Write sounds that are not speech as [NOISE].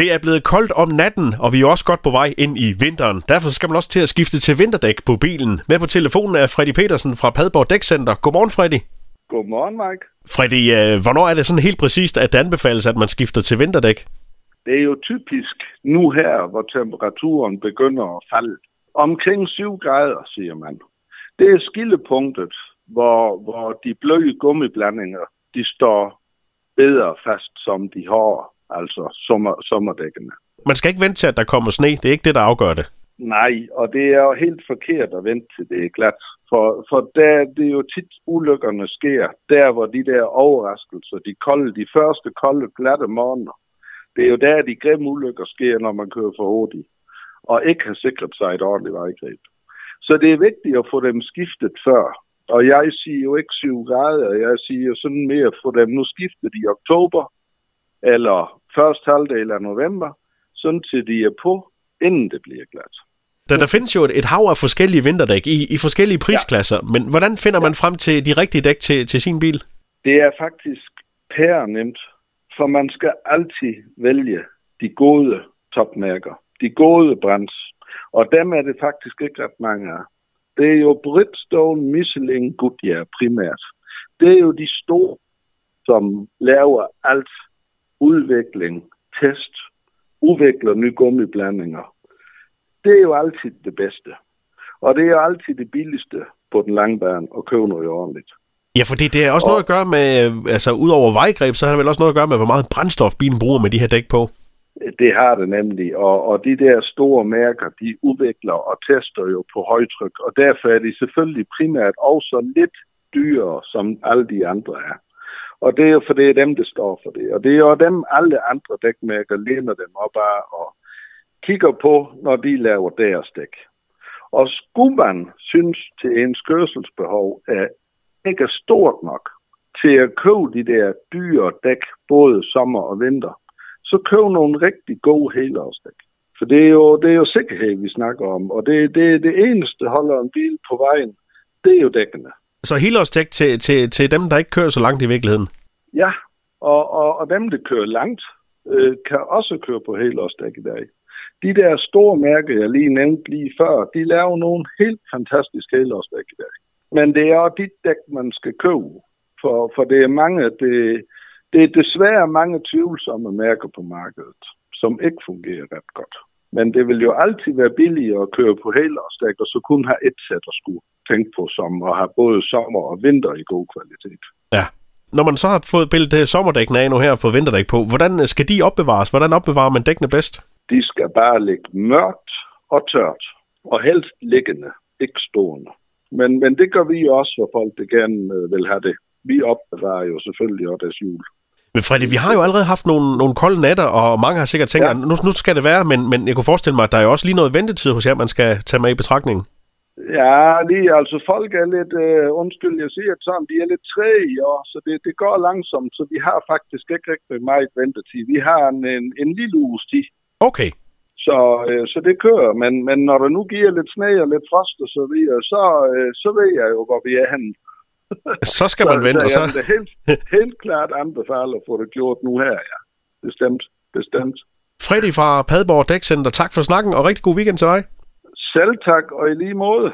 Det er blevet koldt om natten, og vi er også godt på vej ind i vinteren. Derfor skal man også til at skifte til vinterdæk på bilen. Med på telefonen er Freddy Petersen fra Padborg Dækcenter. Godmorgen, Freddy. Godmorgen, Mike. Freddy, øh, hvornår er det sådan helt præcist, at det anbefales, at man skifter til vinterdæk? Det er jo typisk nu her, hvor temperaturen begynder at falde. Omkring 7 grader, siger man. Det er skillepunktet, hvor, hvor de bløde gummiblandinger, de står bedre fast, som de har, altså sommer, sommerdækkene. Man skal ikke vente til, at der kommer sne. Det er ikke det, der afgør det. Nej, og det er jo helt forkert at vente til det er glat. For, for der, det er jo tit ulykkerne sker, der hvor de der overraskelser, de kolde, de første kolde, glatte morgener, det er jo der, de grimme ulykker sker, når man kører for hurtigt, og ikke har sikret sig et ordentligt vejgreb. Så det er vigtigt at få dem skiftet før. Og jeg siger jo ikke 7 grader, jeg siger jo sådan mere at få dem nu skiftet i oktober, eller første halvdel af november, sådan til de er på, inden det bliver glat. Der, der findes jo et, et hav af forskellige vinterdæk i, i forskellige prisklasser, ja. men hvordan finder man frem til de rigtige dæk til, til sin bil? Det er faktisk pære nemt, for man skal altid vælge de gode topmærker, de gode brands, og dem er det faktisk ikke ret mange af. Det er jo Bridgestone, Michelin, Goodyear primært. Det er jo de store, som laver alt udvikling, test, udvikler nye gummiblandinger. Det er jo altid det bedste. Og det er jo altid det billigste på den lange bane at købe noget ordentligt. Ja, fordi det er også og, noget at gøre med, altså ud over vejgreb, så har det vel også noget at gøre med, hvor meget brændstof bilen bruger med de her dæk på. Det har det nemlig, og, og de der store mærker, de udvikler og tester jo på højtryk, og derfor er de selvfølgelig primært også lidt dyrere, som alle de andre er. Og det er jo for det er dem, der står for det. Og det er jo dem, alle andre dækmærker læner dem op af og kigger på, når de laver deres dæk. Og skulle man synes til ens kørselsbehov er ikke er stort nok til at købe de der dyre dæk, både sommer og vinter, så køb nogle rigtig gode helårsdæk. For det er, jo, det er jo sikkerhed, vi snakker om, og det, det, det eneste holder en bil på vejen, det er jo dækkene. Så helårsdæk til, til, til dem, der ikke kører så langt i virkeligheden? Ja, og, og, og dem, der kører langt, øh, kan også køre på helårsdæk i dag. De der store mærker, jeg lige nævnte lige før, de laver nogle helt fantastiske helårsdæk i dag. Men det er også dit dæk, man skal købe. For, for det er mange, det, det er desværre mange tvivlsomme mærker på markedet, som ikke fungerer ret godt. Men det vil jo altid være billigere at køre på helårsdæk, og så kun have et sæt at skulle tænke på, som at have både sommer og vinter i god kvalitet. Ja. Når man så har fået billedet sommerdækkene af nu her og fået vinterdæk på, hvordan skal de opbevares? Hvordan opbevarer man dækkene bedst? De skal bare ligge mørkt og tørt, og helst liggende, ikke stående. Men, men det gør vi også for folk, der gerne øh, vil have det. Vi opbevarer jo selvfølgelig også deres jul. Men Freddy, vi har jo allerede haft nogle, nogle kolde natter, og mange har sikkert tænkt, ja. at nu, nu skal det være, men, men jeg kunne forestille mig, at der er jo også lige noget ventetid hos jer, man skal tage med i betragtningen. Ja, lige, altså folk er lidt, øh, undskyld, jeg siger det sådan, de er lidt træge i år, så det, det går langsomt, så vi har faktisk ikke rigtig meget ventetid. Vi har en, en, en lille uges tid. Okay. Så, øh, så det kører, men, men når der nu giver lidt sne og lidt frost og så videre, så, øh, så ved jeg jo, hvor vi er henne. [LAUGHS] Så skal man vente, og så... Det er helt, helt klart anbefaler at få det gjort nu her, ja. Bestemt, bestemt. Freddy fra Padborg Dækcenter, tak for snakken, og rigtig god weekend til dig. Selv tak, og i lige måde.